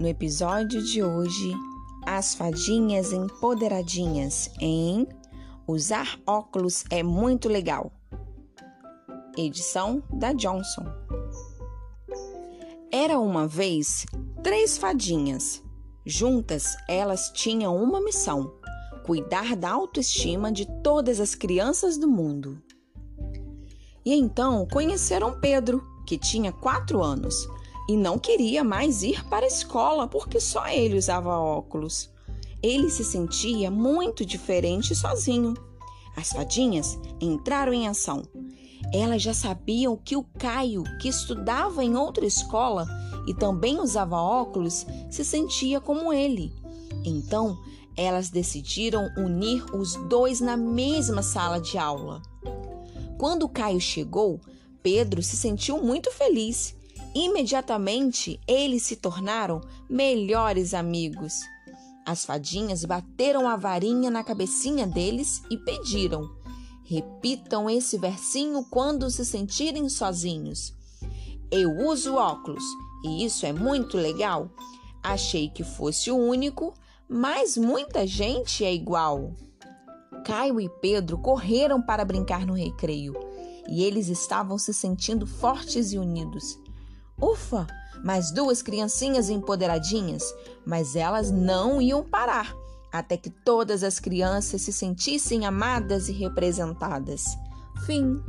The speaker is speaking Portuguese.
No episódio de hoje, as fadinhas empoderadinhas em Usar óculos é muito legal. Edição da Johnson. Era uma vez três fadinhas. Juntas, elas tinham uma missão: cuidar da autoestima de todas as crianças do mundo. E então conheceram Pedro, que tinha quatro anos e não queria mais ir para a escola porque só ele usava óculos. Ele se sentia muito diferente sozinho. As fadinhas entraram em ação. Elas já sabiam que o Caio, que estudava em outra escola e também usava óculos, se sentia como ele. Então, elas decidiram unir os dois na mesma sala de aula. Quando Caio chegou, Pedro se sentiu muito feliz. Imediatamente, eles se tornaram melhores amigos. As fadinhas bateram a varinha na cabecinha deles e pediram: repitam esse versinho quando se sentirem sozinhos. Eu uso óculos e isso é muito legal. Achei que fosse o único, mas muita gente é igual. Caio e Pedro correram para brincar no recreio e eles estavam se sentindo fortes e unidos. Ufa! Mais duas criancinhas empoderadinhas, mas elas não iam parar até que todas as crianças se sentissem amadas e representadas. Fim.